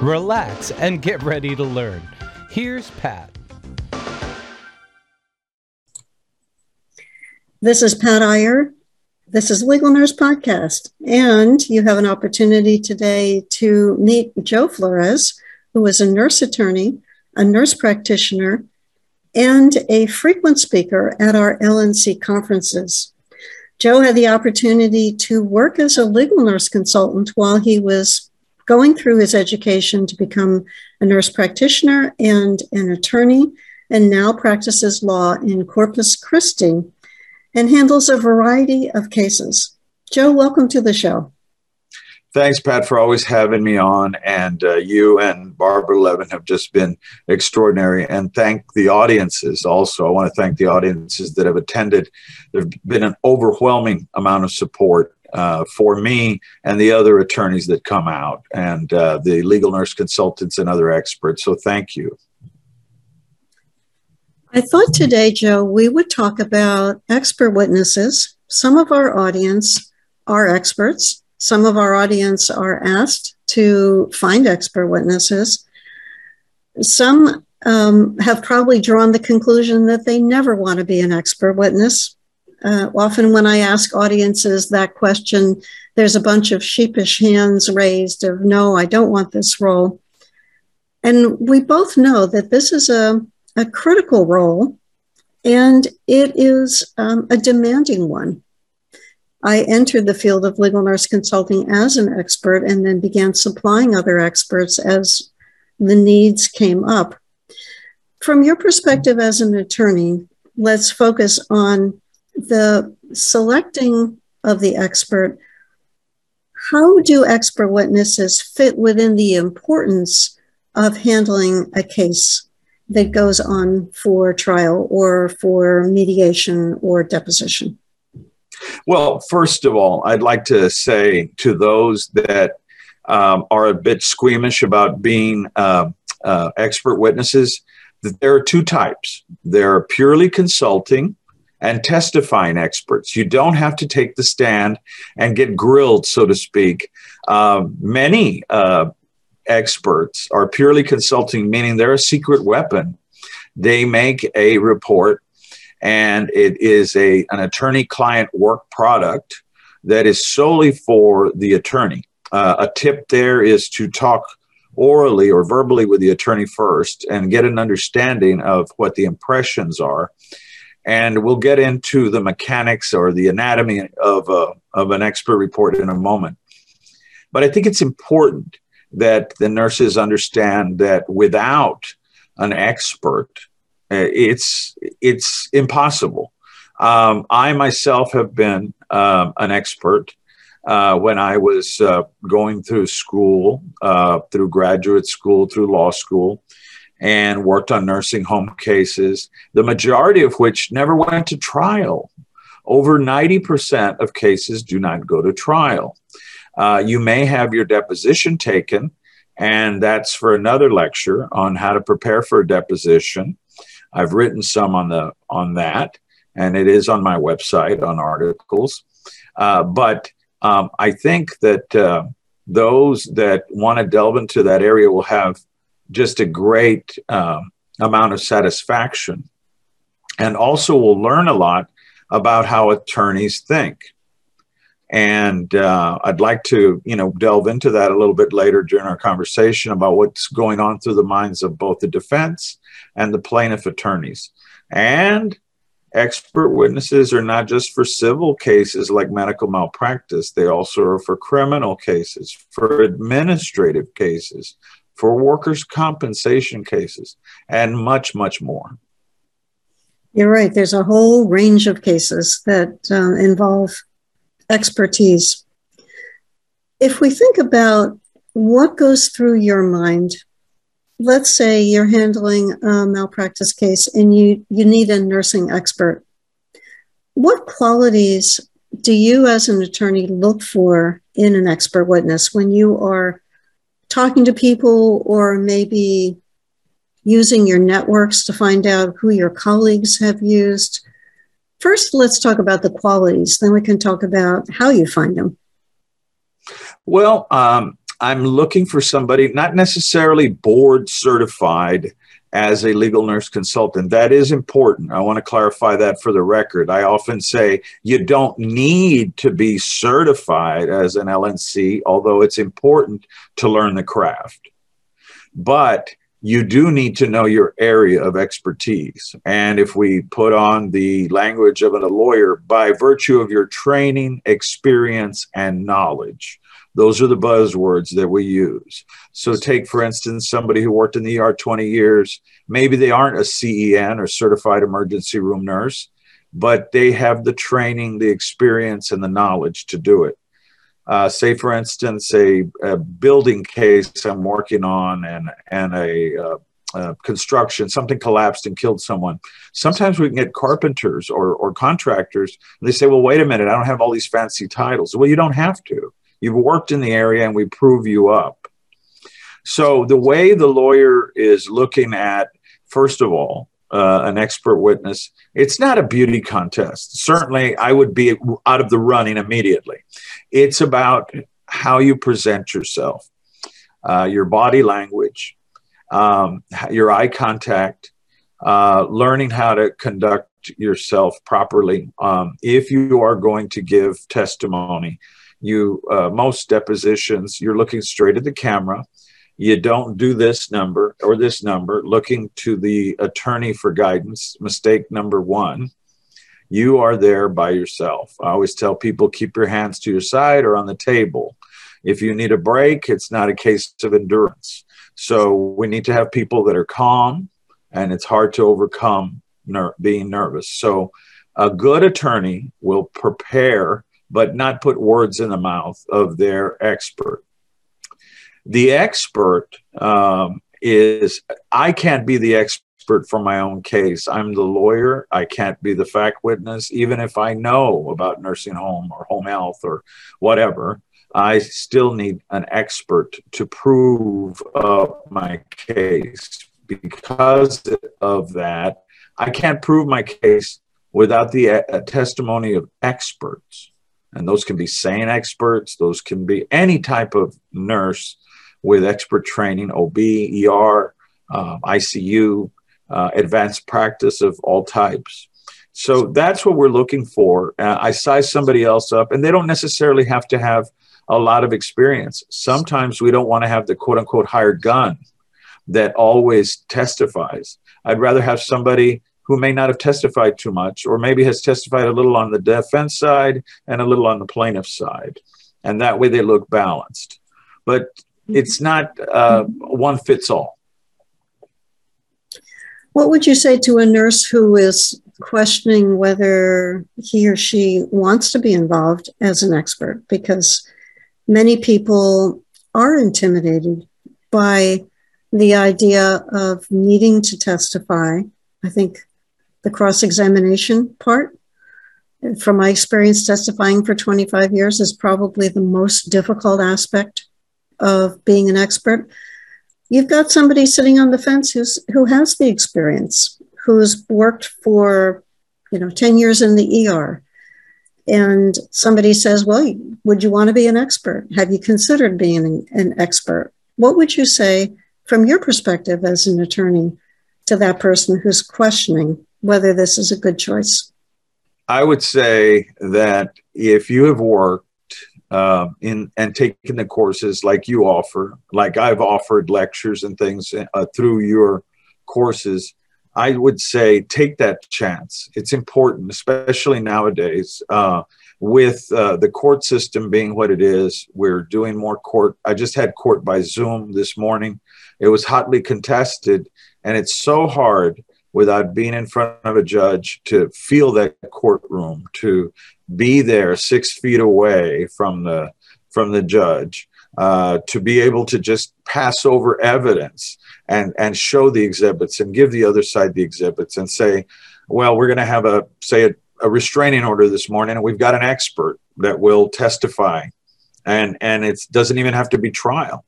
relax, and get ready to learn. Here's Pat. This is Pat Iyer. This is Legal Nurse Podcast. And you have an opportunity today to meet Joe Flores, who is a nurse attorney, a nurse practitioner, and a frequent speaker at our LNC conferences. Joe had the opportunity to work as a legal nurse consultant while he was going through his education to become a nurse practitioner and an attorney, and now practices law in Corpus Christi and handles a variety of cases. Joe, welcome to the show. Thanks, Pat, for always having me on. And uh, you and Barbara Levin have just been extraordinary. And thank the audiences also. I want to thank the audiences that have attended. There have been an overwhelming amount of support uh, for me and the other attorneys that come out and uh, the legal nurse consultants and other experts. So thank you. I thought today, Joe, we would talk about expert witnesses. Some of our audience are experts. Some of our audience are asked to find expert witnesses. Some um, have probably drawn the conclusion that they never want to be an expert witness uh, often, when I ask audiences that question, there's a bunch of sheepish hands raised of, no, I don't want this role. And we both know that this is a, a critical role and it is um, a demanding one. I entered the field of legal nurse consulting as an expert and then began supplying other experts as the needs came up. From your perspective as an attorney, let's focus on the selecting of the expert, how do expert witnesses fit within the importance of handling a case that goes on for trial or for mediation or deposition? Well, first of all, I'd like to say to those that um, are a bit squeamish about being uh, uh, expert witnesses that there are two types. There are purely consulting, and testifying experts. You don't have to take the stand and get grilled, so to speak. Uh, many uh, experts are purely consulting, meaning they're a secret weapon. They make a report, and it is a an attorney client work product that is solely for the attorney. Uh, a tip there is to talk orally or verbally with the attorney first and get an understanding of what the impressions are and we'll get into the mechanics or the anatomy of, a, of an expert report in a moment. But I think it's important that the nurses understand that without an expert, uh, it's, it's impossible. Um, I myself have been um, an expert uh, when I was uh, going through school, uh, through graduate school, through law school and worked on nursing home cases, the majority of which never went to trial. Over 90% of cases do not go to trial. Uh, you may have your deposition taken, and that's for another lecture on how to prepare for a deposition. I've written some on the on that, and it is on my website on articles. Uh, but um, I think that uh, those that want to delve into that area will have just a great um, amount of satisfaction. And also, we'll learn a lot about how attorneys think. And uh, I'd like to, you know, delve into that a little bit later during our conversation about what's going on through the minds of both the defense and the plaintiff attorneys. And expert witnesses are not just for civil cases like medical malpractice, they also are for criminal cases, for administrative cases, for workers' compensation cases, and much, much more. You're right. There's a whole range of cases that uh, involve expertise. If we think about what goes through your mind let's say you're handling a malpractice case and you, you need a nursing expert. What qualities do you, as an attorney, look for in an expert witness when you are talking to people or maybe using your networks to find out who your colleagues have used? First, let's talk about the qualities, then we can talk about how you find them. Well, um, I'm looking for somebody not necessarily board certified as a legal nurse consultant. That is important. I want to clarify that for the record. I often say you don't need to be certified as an LNC, although it's important to learn the craft. But you do need to know your area of expertise. And if we put on the language of a lawyer, by virtue of your training, experience, and knowledge, those are the buzzwords that we use. So, take for instance somebody who worked in the ER 20 years. Maybe they aren't a CEN or certified emergency room nurse, but they have the training, the experience, and the knowledge to do it. Uh, say, for instance, a, a, building case I'm working on and, and a uh, uh, construction, something collapsed and killed someone. Sometimes we can get carpenters or, or contractors, and they say, Well, wait a minute, I don't have all these fancy titles. Well, you don't have to. You've worked in the area and we prove you up. So, the way the lawyer is looking at, first of all, uh, an expert witness, it's not a beauty contest. Certainly, I would be out of the running immediately. It's about how you present yourself, uh, your body language, um, your eye contact, uh, learning how to conduct yourself properly. Um, if you are going to give testimony, you uh, most depositions you're looking straight at the camera. You don't do this number or this number looking to the attorney for guidance mistake number one. You are there by yourself. I always tell people keep your hands to your side or on the table. If you need a break it's not a case of endurance. So we need to have people that are calm and it's hard to overcome ner- being nervous. So a good attorney will prepare but not put words in the mouth of their expert. The expert um, is, I can't be the expert for my own case. I'm the lawyer. I can't be the fact witness, even if I know about nursing home or home health or whatever. I still need an expert to prove up my case. Because of that, I can't prove my case without the uh, testimony of experts and those can be SANE experts, those can be any type of nurse with expert training, OB, ER, uh, ICU, uh, advanced practice of all types. So that's what we're looking for. Uh, I size somebody else up, and they don't necessarily have to have a lot of experience. Sometimes we don't want to have the quote unquote hired gun that always testifies. I'd rather have somebody who may not have testified too much, or maybe has testified a little on the defense side and a little on the plaintiff side. And that way they look balanced. But it's not uh, one fits all. What would you say to a nurse who is questioning whether he or she wants to be involved as an expert? Because many people are intimidated by the idea of needing to testify. I think the cross examination part. From my experience testifying for 25 years, is probably the most difficult aspect of being an expert. You've got somebody sitting on the fence who's who has the experience, who's worked for, you know, 10 years in the ER. And somebody says, Well, would you want to be an expert? Have you considered being an, an expert? What would you say from your perspective as an attorney to that person who's questioning whether this is a good choice? I would say that if you have worked uh, in and taken the courses like you offer, like I've offered lectures and things uh, through your courses, I would say take that chance. It's important, especially nowadays. Uh, with uh, the court system being what it is, we're doing more court. I just had court by Zoom this morning. It was hotly contested, and it's so hard without being in front of a judge to feel that courtroom, to be there six feet away from the from the judge. uh, to be able to just pass over evidence and, and show the exhibits and give the other side the exhibits and say, well, we're going to have a, say, a, a restraining order this morning, and we've got an expert that will testify. And, and it doesn't even have to be trial.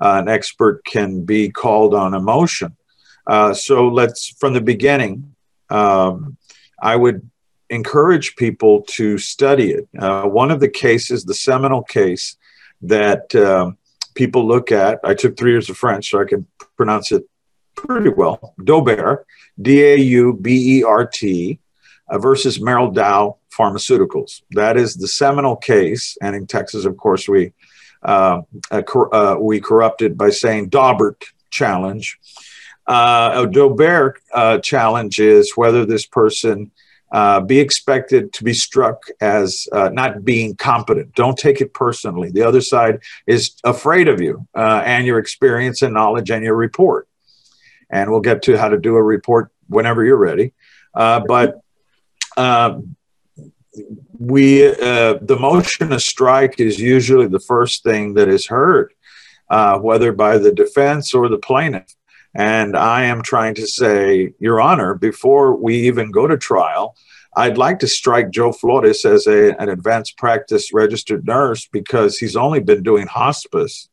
Uh, an expert can be called on emotion. Uh, so let's, from the beginning, um, I would encourage people to study it. Uh, one of the cases, the seminal case that um, people look at, I took three years of French, so I can pronounce it pretty well. Daubert, D A U B E R T, uh, versus Merrell Dow Pharmaceuticals. That is the seminal case. And in Texas, of course, we uh, uh, uh we corrupted by saying Daubert challenge. Uh, a Daubert uh, challenge is whether this person uh, be expected to be struck as uh, not being competent. Don't take it personally. The other side is afraid of you uh, and your experience and knowledge and your report. And we'll get to how to do a report whenever you're ready. Uh, but we, the motion to strike is usually the first thing that is heard, whether by the defense or the plaintiff. And I am trying to say, Your Honor, before we even go to trial, I'd like to strike Joe Flores as a, an advanced practice registered nurse because he's only been doing hospice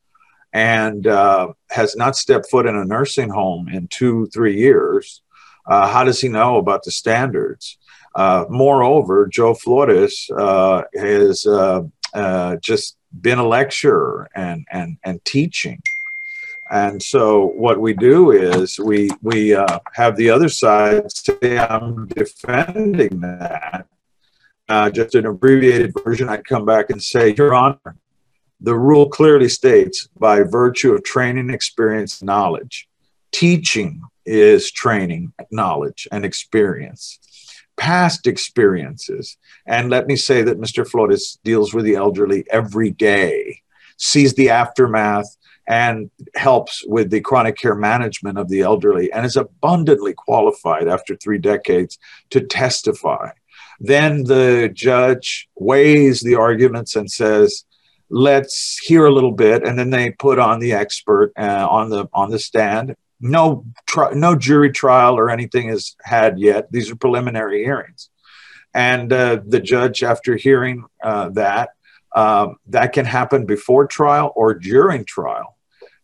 and uh, has not stepped foot in a nursing home in two, three years. Uh, how does he know about the standards? Uh, moreover, Joe Flores uh, has uh, uh, just been a lecturer and, and, and teaching. And so what we do is we we uh, have the other side say, "I'm defending that." Uh, just an abbreviated version, I'd come back and say, "Your Honor, the rule clearly states, by virtue of training, experience, knowledge, teaching is training, knowledge, and experience." Past experiences. And let me say that Mr. Flores deals with the elderly every day, sees the aftermath, and helps with the chronic care management of the elderly and is abundantly qualified after three decades to testify. Then the judge weighs the arguments and says, let's hear a little bit and then they put on the expert uh, on the on the stand no tri- no jury trial or anything is had yet these are preliminary hearings and uh, the judge after hearing uh, that um, that can happen before trial or during trial.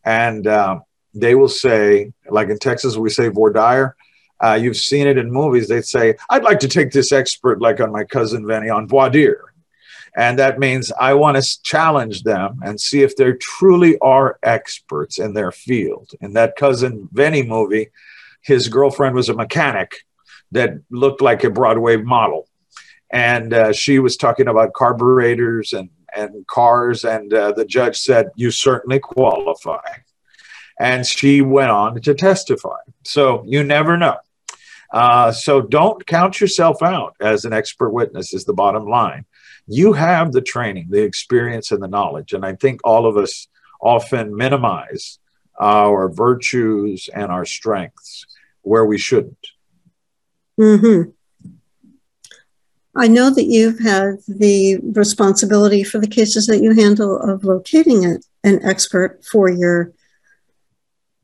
And uh, they will say, like in Texas, we say voir dire. Uh, you've seen it in movies. They say, I'd like to take this expert, like on my cousin Vinny, on voir dire. And that means I want to challenge them and see if they truly are experts in their field. In that cousin Vinny movie, his girlfriend was a mechanic that looked like a Broadway model. And uh, she was talking about carburetors and and cars. And uh, the judge said, You certainly qualify. And she went on to testify. So you never know. Uh, so don't count yourself out as an expert witness, is the bottom line. You have the training, the experience, and the knowledge. And I think all of us often minimize our virtues and our strengths where we shouldn't. Mm-hmm. I know that you've had the responsibility for the cases that you handle of locating a, an expert for your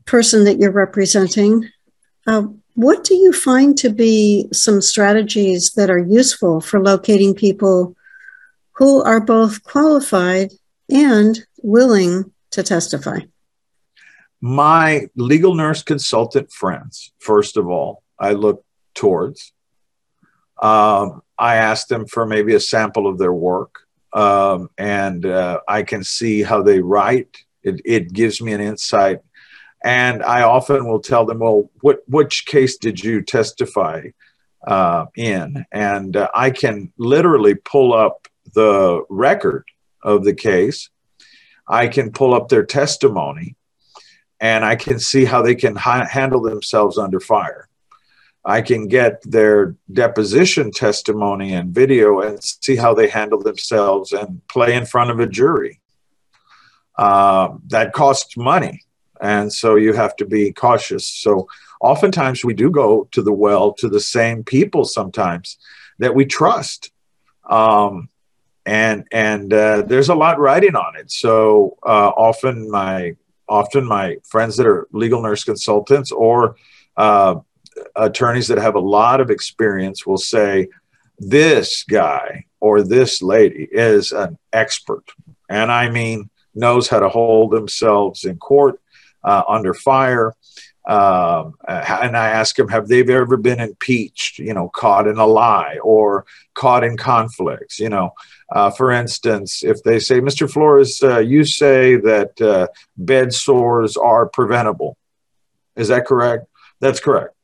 person that you're representing. Uh, what do you find to be some strategies that are useful for locating people who are both qualified and willing to testify? My legal nurse consultant friends, first of all, I look towards. Um, I ask them for maybe a sample of their work, um, and uh, I can see how they write. It, it gives me an insight, and I often will tell them, "Well, what which case did you testify uh, in?" And uh, I can literally pull up the record of the case. I can pull up their testimony, and I can see how they can ha- handle themselves under fire. I can get their deposition testimony and video and see how they handle themselves and play in front of a jury. Uh, that costs money. And so you have to be cautious. So oftentimes we do go to the well to the same people sometimes that we trust. Um, and and uh, there's a lot riding on it. So uh, often my often my friends that are legal nurse consultants or uh, attorneys that have a lot of experience will say this guy or this lady is an expert, and I mean knows how to hold themselves in court uh, under fire. Um, and I ask them, have they ever been impeached, you know, caught in a lie or caught in conflicts? You know, uh, for instance, if they say, Mr. Flores, uh, you say that uh, bed sores are preventable. Is that correct? That's correct.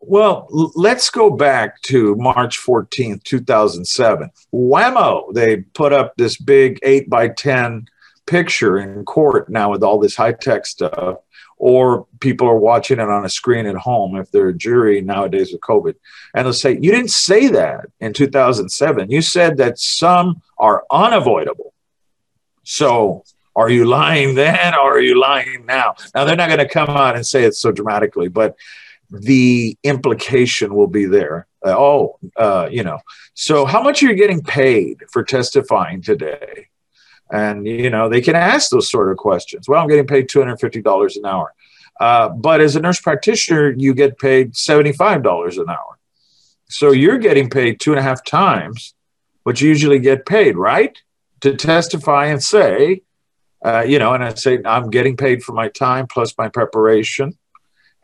Well, let's go back to March 14th, 2007. Whammo, they put up this big 8 by 10 picture in court now with all this high tech stuff or people are watching it on a screen at home if they're a jury nowadays with COVID. And they'll say, You didn't say that in 2007. You said that some are unavoidable. So are you lying then or are you lying now? Now, they're not going to come out and say it so dramatically, but the implication will be there. Uh, oh, uh, you know. So, how much are you getting paid for testifying today? And, you know, they can ask those sort of questions. Well, I'm getting paid $250 an hour. Uh, but as a nurse practitioner, you get paid $75 an hour. So you're getting paid two and a half times what you usually get paid, right? To testify and say, uh, you know, and I say, I'm getting paid for my time plus my preparation.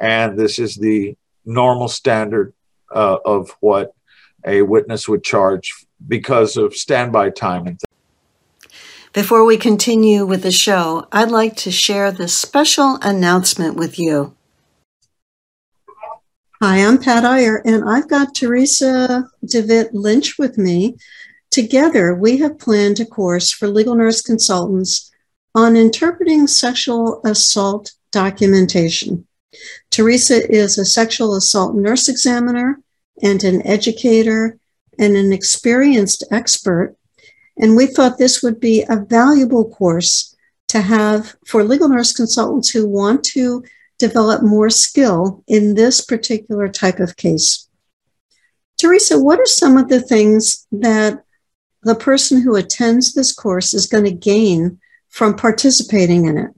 And this is the normal standard uh, of what a witness would charge because of standby time and before we continue with the show, I'd like to share this special announcement with you. Hi, I'm Pat Iyer, and I've got Teresa DeVitt Lynch with me. Together, we have planned a course for legal nurse consultants on interpreting sexual assault documentation. Teresa is a sexual assault nurse examiner and an educator and an experienced expert and we thought this would be a valuable course to have for legal nurse consultants who want to develop more skill in this particular type of case. Teresa, what are some of the things that the person who attends this course is going to gain from participating in it?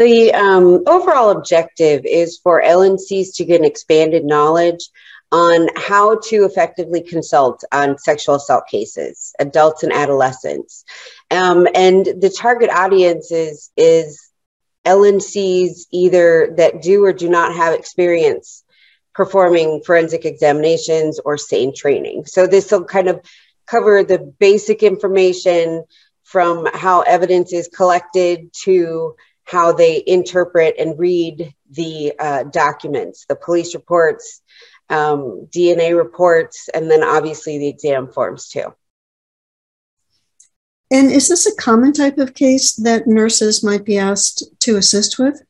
The um, overall objective is for LNCs to get an expanded knowledge on how to effectively consult on sexual assault cases, adults and adolescents. Um, and the target audience is, is LNCs either that do or do not have experience performing forensic examinations or SANE training. So this will kind of cover the basic information from how evidence is collected to how they interpret and read the uh, documents, the police reports, um, DNA reports, and then obviously the exam forms too. And is this a common type of case that nurses might be asked to assist with?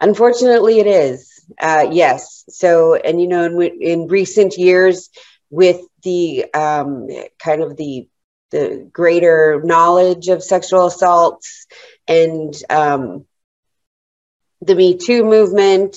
Unfortunately, it is. Uh, yes. So, and you know, in, in recent years, with the um, kind of the the greater knowledge of sexual assaults and um, the Me Too movement,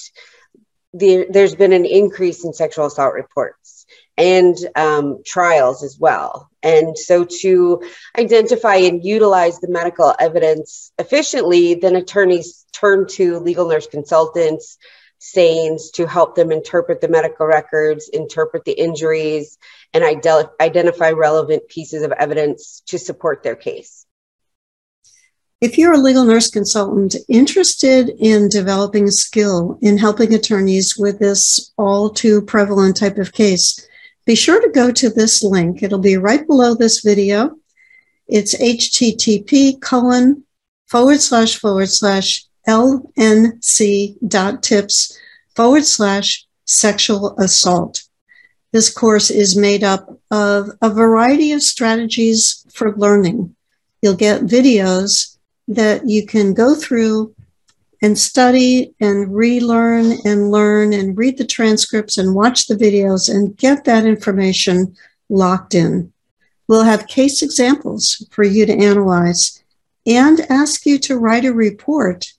the, there's been an increase in sexual assault reports and um, trials as well. And so, to identify and utilize the medical evidence efficiently, then attorneys turn to legal nurse consultants, SANEs to help them interpret the medical records, interpret the injuries, and ide- identify relevant pieces of evidence to support their case. If you're a legal nurse consultant interested in developing a skill in helping attorneys with this all too prevalent type of case, be sure to go to this link. It'll be right below this video. It's http colon forward slash forward slash lnc dot tips forward slash sexual assault. This course is made up of a variety of strategies for learning. You'll get videos that you can go through and study and relearn and learn and read the transcripts and watch the videos and get that information locked in. We'll have case examples for you to analyze and ask you to write a report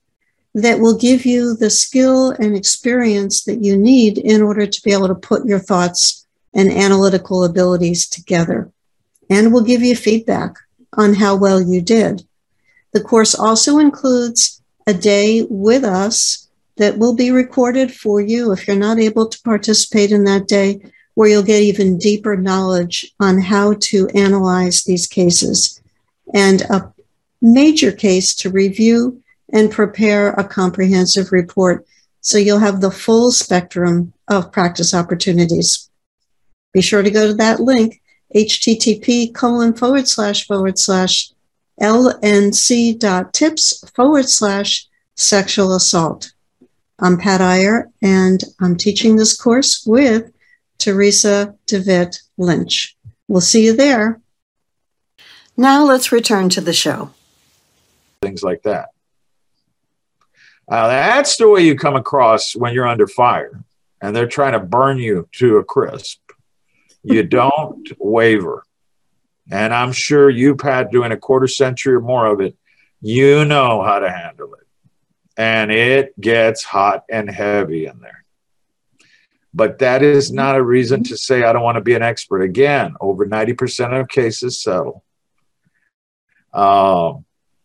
that will give you the skill and experience that you need in order to be able to put your thoughts and analytical abilities together. and will give you feedback on how well you did. The course also includes a day with us that will be recorded for you if you're not able to participate in that day, where you'll get even deeper knowledge on how to analyze these cases and a major case to review and prepare a comprehensive report so you'll have the full spectrum of practice opportunities. Be sure to go to that link, http colon forward slash forward slash lnc.tips forward slash sexual assault. I'm Pat Iyer, and I'm teaching this course with Teresa DeVitt Lynch. We'll see you there. Now let's return to the show. Things like that. Uh, that's the way you come across when you're under fire and they're trying to burn you to a crisp. You don't waver. And I'm sure you, Pat, doing a quarter century or more of it, you know how to handle it. And it gets hot and heavy in there. But that is not a reason to say I don't want to be an expert. Again, over 90% of cases settle. Um,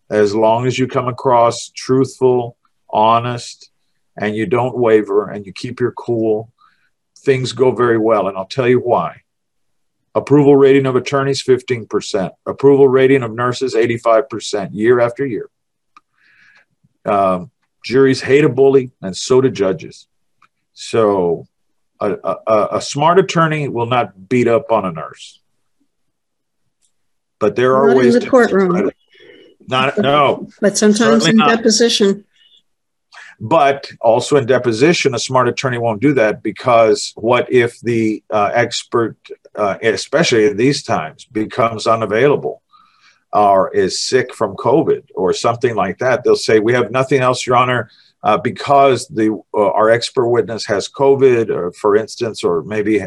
as long as you come across truthful, honest, and you don't waver and you keep your cool, things go very well. And I'll tell you why. Approval rating of attorneys, 15%. Approval rating of nurses, 85% year after year. Um, juries hate a bully, and so do judges. So a, a, a, smart attorney will not beat up on a nurse. But there are not ways in the courtroom. Not no. But sometimes in not. deposition. But also in deposition, a smart attorney won't do that because what if the uh, expert, uh, especially in these times, becomes unavailable or is sick from COVID or something like that? They'll say, We have nothing else, Your Honor. Uh, because the uh, our expert witness has COVID, or for instance, or maybe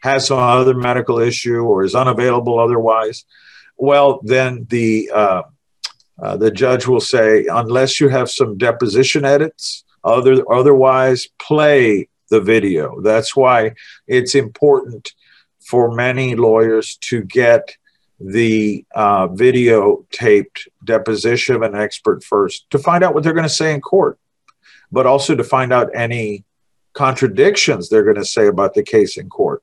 has some other medical issue, or is unavailable otherwise, well, then the uh, uh, the judge will say, unless you have some deposition edits, other otherwise play the video. That's why it's important for many lawyers to get the uh, video taped deposition of an expert first to find out what they're going to say in court, but also to find out any contradictions they're going to say about the case in court.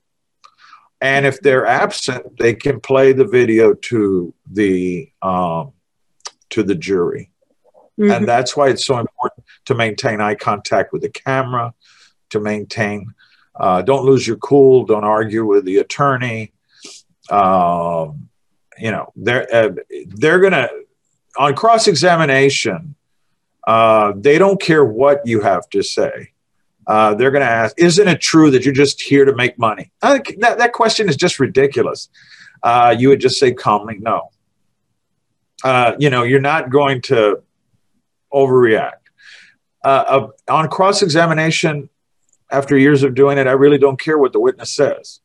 And if they're absent, they can play the video to the um, to the jury. Mm-hmm. And that's why it's so important to maintain eye contact with the camera, to maintain, uh, don't lose your cool, don't argue with the attorney. Um, you know, they're, uh, they're going to, on cross examination, uh, they don't care what you have to say. Uh, they're going to ask, isn't it true that you're just here to make money? that, that question is just ridiculous. Uh, you would just say calmly, no. Uh, you know, you're not going to overreact. Uh, uh, on cross examination, after years of doing it, I really don't care what the witness says.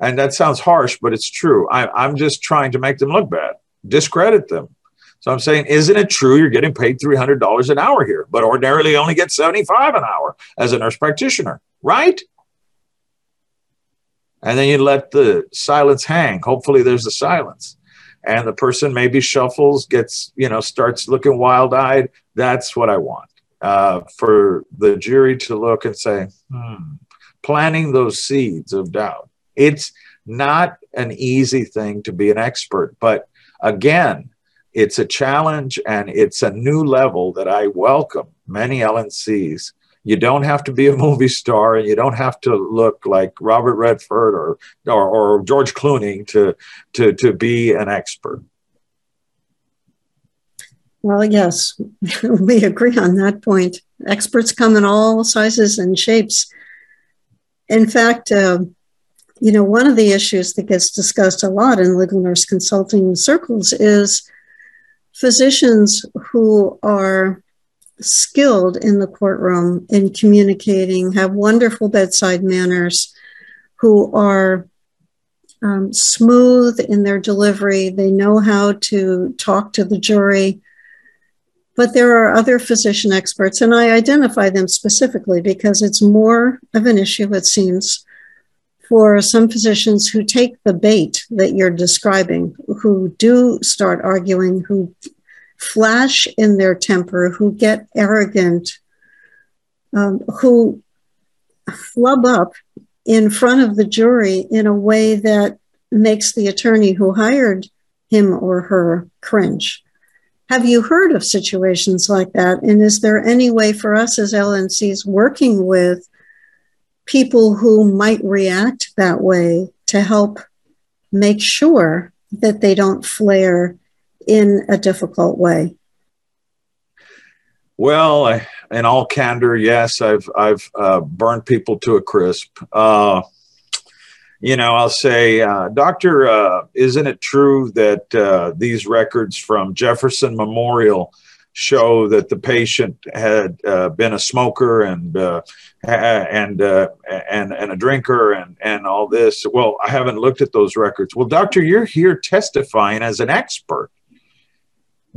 And that sounds harsh, but it's true. I, I'm just trying to make them look bad, discredit them. So I'm saying, isn't it true you're getting paid $300 an hour here, but ordinarily only get 75 an hour as a nurse practitioner, right? And then you let the silence hang. Hopefully there's a silence and the person maybe shuffles, gets, you know, starts looking wild eyed. That's what I want uh, for the jury to look and say, hmm, planting those seeds of doubt. It's not an easy thing to be an expert, but again, it's a challenge and it's a new level that I welcome many LNCs you don't have to be a movie star and you don't have to look like Robert Redford or, or, or George Clooney to, to, to be an expert. Well, yes, we agree on that point. Experts come in all sizes and shapes. In fact, uh, you know, one of the issues that gets discussed a lot in legal nurse consulting circles is physicians who are skilled in the courtroom in communicating, have wonderful bedside manners, who are um, smooth in their delivery. They know how to talk to the jury. But there are other physician experts, and I identify them specifically because it's more of an issue, it seems, for some physicians who take the bait that you're describing, who do start arguing, who flash in their temper, who get arrogant, um, who flub up in front of the jury in a way that makes the attorney who hired him or her cringe. Have you heard of situations like that? And is there any way for us as LNCs working with people who might react that way to help make sure that they don't flare in a difficult way? Well, I, in all candor, yes, I've I've uh, burned people to a crisp. Uh, you know, I'll say, uh, Doctor, uh, isn't it true that uh, these records from Jefferson Memorial show that the patient had uh, been a smoker and and and and a drinker and and all this? Well, I haven't looked at those records. Well, doctor, you're here testifying as an expert.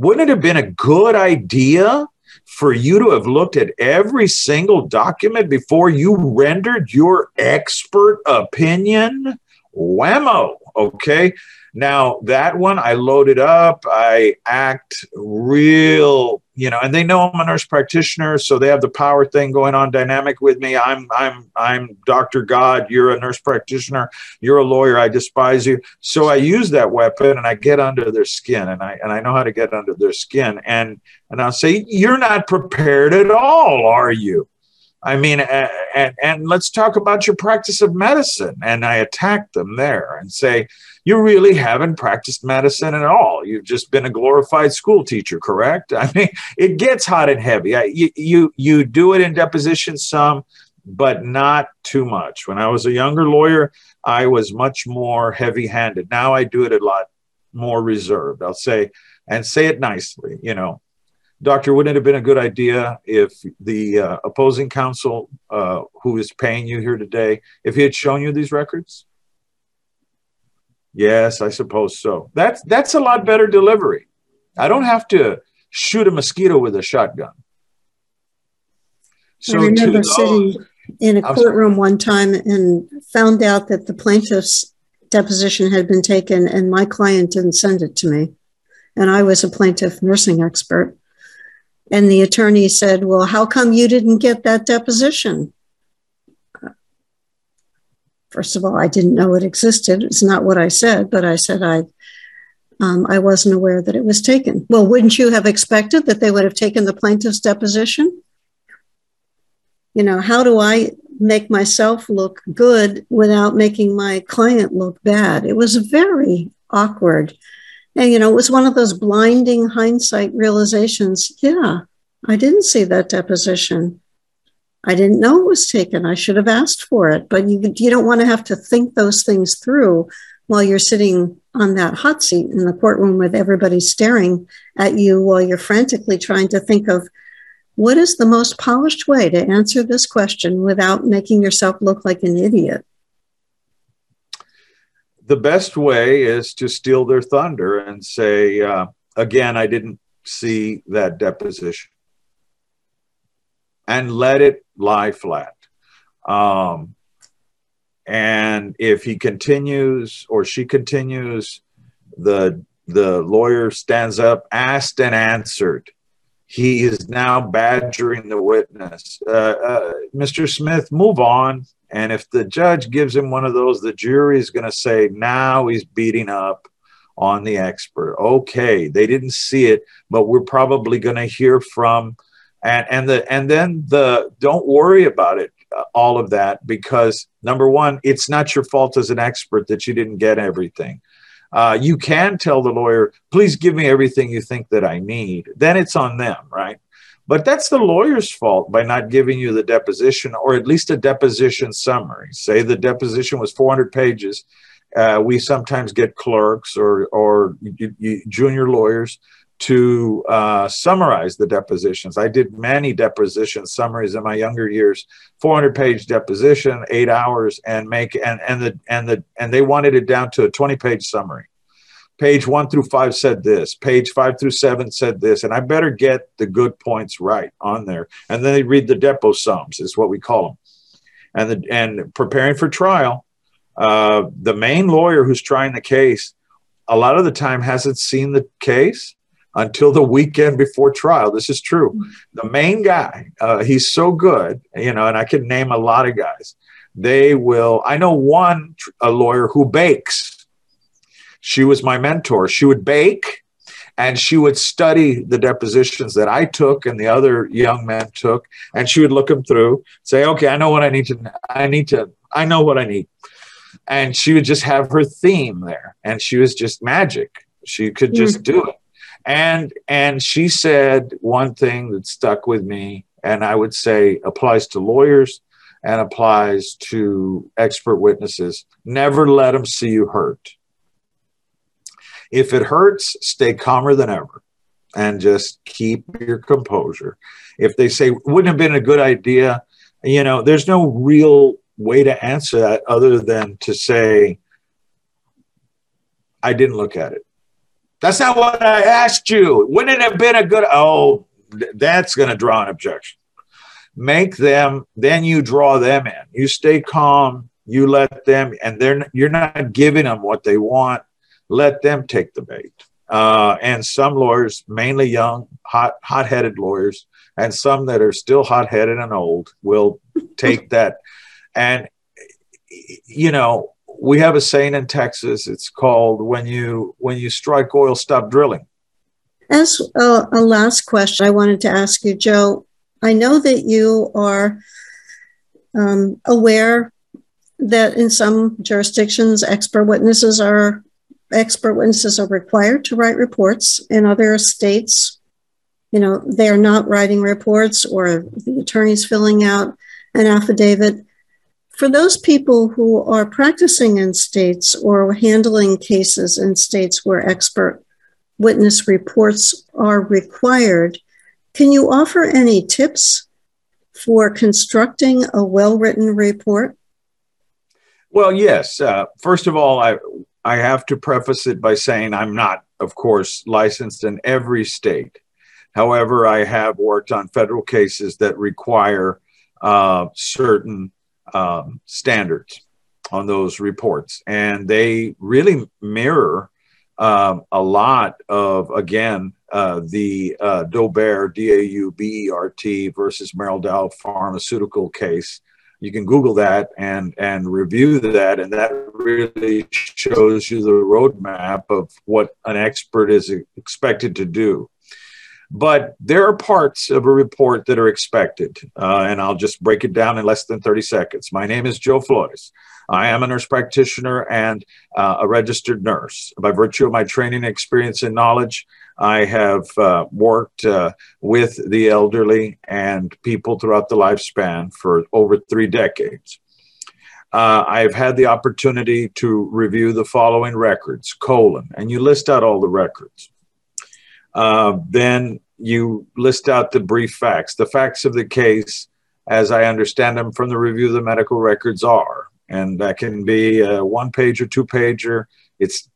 Wouldn't it have been a good idea for you to have looked at every single document before you rendered your expert opinion? Whammo. Okay. Now, that one I loaded up. I act real, you know, and they know I'm a nurse practitioner, so they have the power thing going on dynamic with me. I'm I'm I'm Dr. God, you're a nurse practitioner, you're a lawyer, I despise you. So I use that weapon and I get under their skin and I and I know how to get under their skin and and I'll say, "You're not prepared at all, are you?" I mean, and, and let's talk about your practice of medicine. And I attack them there and say, you really haven't practiced medicine at all. You've just been a glorified school teacher, correct? I mean, it gets hot and heavy. I, you, you, you do it in deposition some, but not too much. When I was a younger lawyer, I was much more heavy handed. Now I do it a lot more reserved. I'll say, and say it nicely, you know. Doctor, wouldn't it have been a good idea if the uh, opposing counsel uh, who is paying you here today, if he had shown you these records? Yes, I suppose so. That's that's a lot better delivery. I don't have to shoot a mosquito with a shotgun. So I remember those, sitting in a courtroom one time and found out that the plaintiff's deposition had been taken and my client didn't send it to me. And I was a plaintiff nursing expert. And the attorney said, Well, how come you didn't get that deposition? first of all, I didn't know it existed. It's not what I said, but I said I um, I wasn't aware that it was taken. Well, wouldn't you have expected that they would have taken the plaintiff's deposition? You know, how do I make myself look good without making my client look bad? It was very awkward. And, you know, it was one of those blinding hindsight realizations. Yeah, I didn't see that deposition. I didn't know it was taken. I should have asked for it. But you, you don't want to have to think those things through while you're sitting on that hot seat in the courtroom with everybody staring at you while you're frantically trying to think of what is the most polished way to answer this question without making yourself look like an idiot? The best way is to steal their thunder and say, uh, again, I didn't see that deposition and let it lie flat. Um, and if he continues or she continues, the the lawyer stands up, asked and answered. He is now badgering the witness. Uh, uh, Mr. Smith, move on. And if the judge gives him one of those, the jury is going to say, now he's beating up on the expert. Okay, they didn't see it, but we're probably going to hear from and and the and then the don't worry about it uh, all of that because number one it's not your fault as an expert that you didn't get everything. Uh, you can tell the lawyer please give me everything you think that i need. Then it's on them right but that's the lawyer's fault by not giving you the deposition or at least a deposition summary say the deposition was 400 pages uh, we sometimes get clerks or or junior lawyers to uh, summarize the depositions. I did many deposition summaries in my younger years, 400 page deposition, eight hours, and make and and the and the and they wanted it down to a 20 page summary. Page one through five said this. Page five through seven said this, and I better get the good points right on there. And then they read the depo sums, is what we call them. And the and preparing for trial, uh, the main lawyer who's trying the case a lot of the time hasn't seen the case until the weekend before trial. This is true. The main guy, uh, he's so good, you know, and I can name a lot of guys. They will. I know one a lawyer who bakes. She was my mentor. She would bake and she would study the depositions that I took and the other young men took, and she would look them through, say, "Okay, I know what I need to. I need to. I know what I need." And she would just have her theme there, and she was just magic. She could just mm-hmm. do it. And and she said one thing that stuck with me, and I would say applies to lawyers and applies to expert witnesses. Never let them see you hurt if it hurts, stay calmer than ever and just keep your composure. If they say, wouldn't have been a good idea, you know, there's no real way to answer that other than to say, I didn't look at it. That's not what I asked you. Wouldn't it have been a good? Oh, that's going to draw an objection. Make them, then you draw them in. You stay calm. You let them, and they're you're not giving them what they want let them take the bait. Uh, and some lawyers, mainly young, hot, hot-headed lawyers, and some that are still hot-headed and old, will take that. And you know, we have a saying in Texas. It's called "When you when you strike oil, stop drilling." As a, a last question, I wanted to ask you, Joe. I know that you are um, aware that in some jurisdictions, expert witnesses are expert witnesses are required to write reports. In other states, you know, they are not writing reports or the attorney's filling out an affidavit. For those people who are practicing in states or handling cases in states where expert witness reports are required, can you offer any tips for constructing a well written report? Well, yes. Uh, first of all, I I have to preface it by saying I'm not, of course, licensed in every state. However, I have worked on federal cases that require uh, certain um, standards on those reports, and they really mirror um, a lot of, again, uh, the uh, Daubert, D A U B E R T versus Merrell Dow pharmaceutical case you can Google that and and review that, and that really shows you the roadmap of what an expert is expected to do. But there are parts of a report that are expected, uh, and I'll just break it down in less than 30 seconds. My name is Joe Flores. I am a nurse practitioner and uh, a registered nurse. By virtue of my training, experience, and knowledge, I have uh, worked uh, with the elderly and people throughout the lifespan for over three decades. Uh, I've had the opportunity to review the following records, colon, and you list out all the records. Uh, then you list out the brief facts. The facts of the case, as I understand them from the review of the medical records, are, and that can be a one page or two pager. It's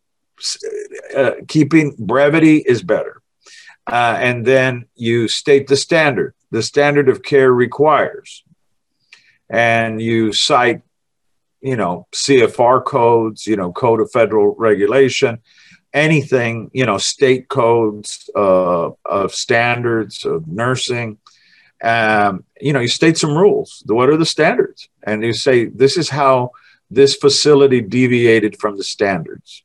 uh, keeping brevity is better. Uh, and then you state the standard, the standard of care requires. And you cite, you know, CFR codes, you know, Code of Federal Regulation, anything, you know, state codes uh, of standards of nursing. Um, you know, you state some rules. What are the standards? And you say, this is how this facility deviated from the standards.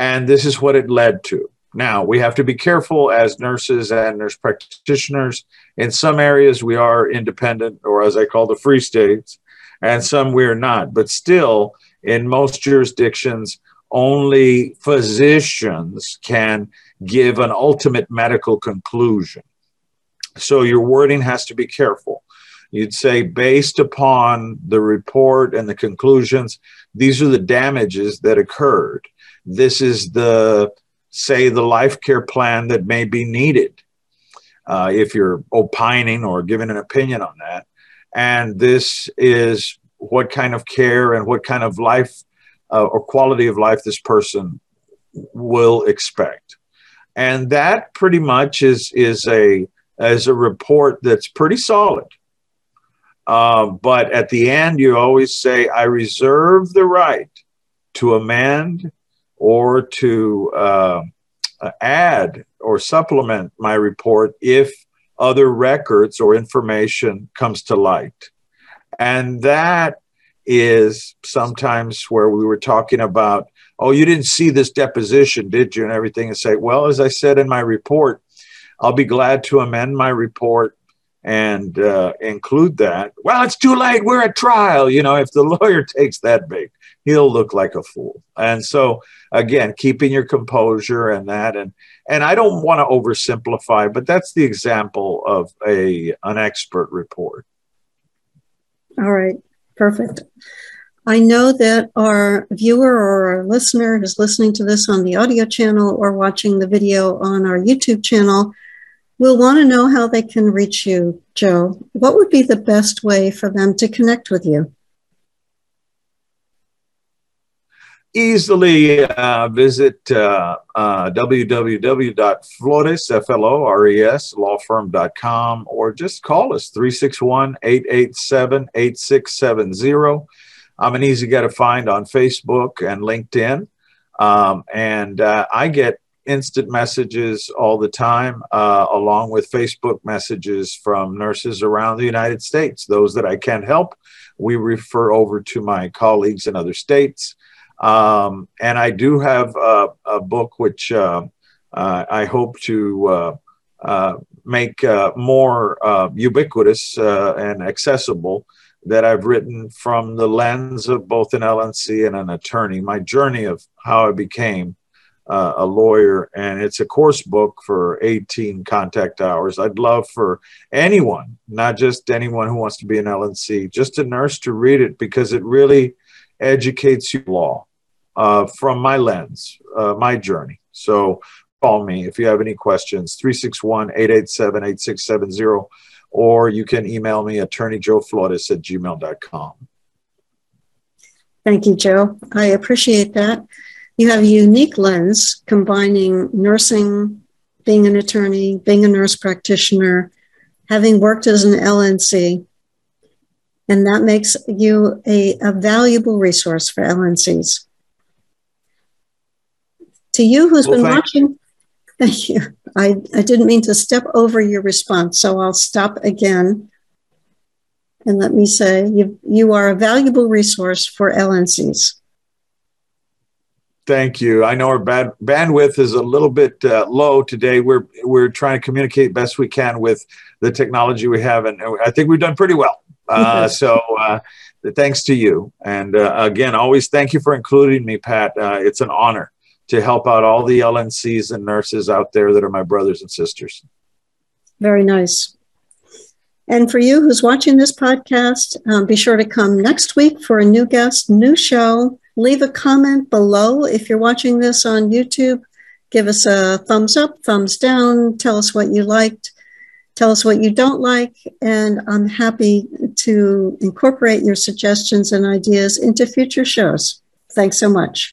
And this is what it led to. Now, we have to be careful as nurses and nurse practitioners. In some areas, we are independent, or as I call the free states, and some we're not. But still, in most jurisdictions, only physicians can give an ultimate medical conclusion. So your wording has to be careful. You'd say, based upon the report and the conclusions, these are the damages that occurred this is the say the life care plan that may be needed uh, if you're opining or giving an opinion on that. And this is what kind of care and what kind of life uh, or quality of life this person will expect. And that pretty much is is a as a report that's pretty solid. Uh, but at the end you always say i reserve the right to amend or to uh, add or supplement my report if other records or information comes to light. And that is sometimes where we were talking about, oh, you didn't see this deposition, did you? And everything, and say, well, as I said in my report, I'll be glad to amend my report and uh, include that. Well, it's too late. We're at trial. You know, if the lawyer takes that bait, he'll look like a fool. And so, again, keeping your composure and that, and and I don't want to oversimplify, but that's the example of a an expert report. All right, perfect. I know that our viewer or our listener who's listening to this on the audio channel or watching the video on our YouTube channel will want to know how they can reach you, Joe. What would be the best way for them to connect with you? Easily uh, visit uh, uh, www.flores, F-L-O-R-E-S, lawfirm.com, or just call us 361-887-8670. I'm an easy guy to find on Facebook and LinkedIn. Um, and uh, I get instant messages all the time, uh, along with Facebook messages from nurses around the United States. Those that I can't help, we refer over to my colleagues in other states. Um, and I do have a, a book which uh, uh, I hope to uh, uh, make uh, more ubiquitous and accessible that I've written from the lens of both an LNC and an attorney, my journey of how I became uh, a lawyer, and it's a course book for 18 contact hours. I'd love for anyone, not just anyone who wants to be an LNC, just a nurse to read it because it really educates you law uh, from my lens, uh, my journey. So call me if you have any questions, 361 887 8670, or you can email me attorney Joe attorneyjoeflores at gmail.com. Thank you, Joe. I appreciate that you have a unique lens combining nursing, being an attorney, being a nurse practitioner, having worked as an LNC. And that makes you a, a valuable resource for LNCs. To you who's well, been thank watching, thank you. I, I didn't mean to step over your response, so I'll stop again. And let me say, you, you are a valuable resource for LNCs. Thank you. I know our bad bandwidth is a little bit uh, low today. We're we're trying to communicate best we can with the technology we have, and I think we've done pretty well. Uh, so uh, thanks to you, and uh, again, always thank you for including me, Pat. Uh, it's an honor to help out all the LNCs and nurses out there that are my brothers and sisters. Very nice. And for you who's watching this podcast, um, be sure to come next week for a new guest, new show leave a comment below if you're watching this on YouTube. Give us a thumbs up, thumbs down. Tell us what you liked. Tell us what you don't like. And I'm happy to incorporate your suggestions and ideas into future shows. Thanks so much.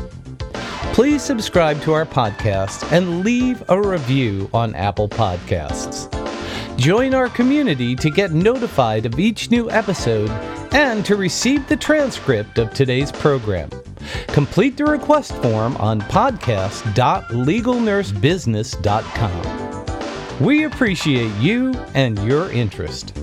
Please subscribe to our podcast and leave a review on Apple Podcasts. Join our community to get notified of each new episode and to receive the transcript of today's program. Complete the request form on podcast.legalnursebusiness.com. We appreciate you and your interest.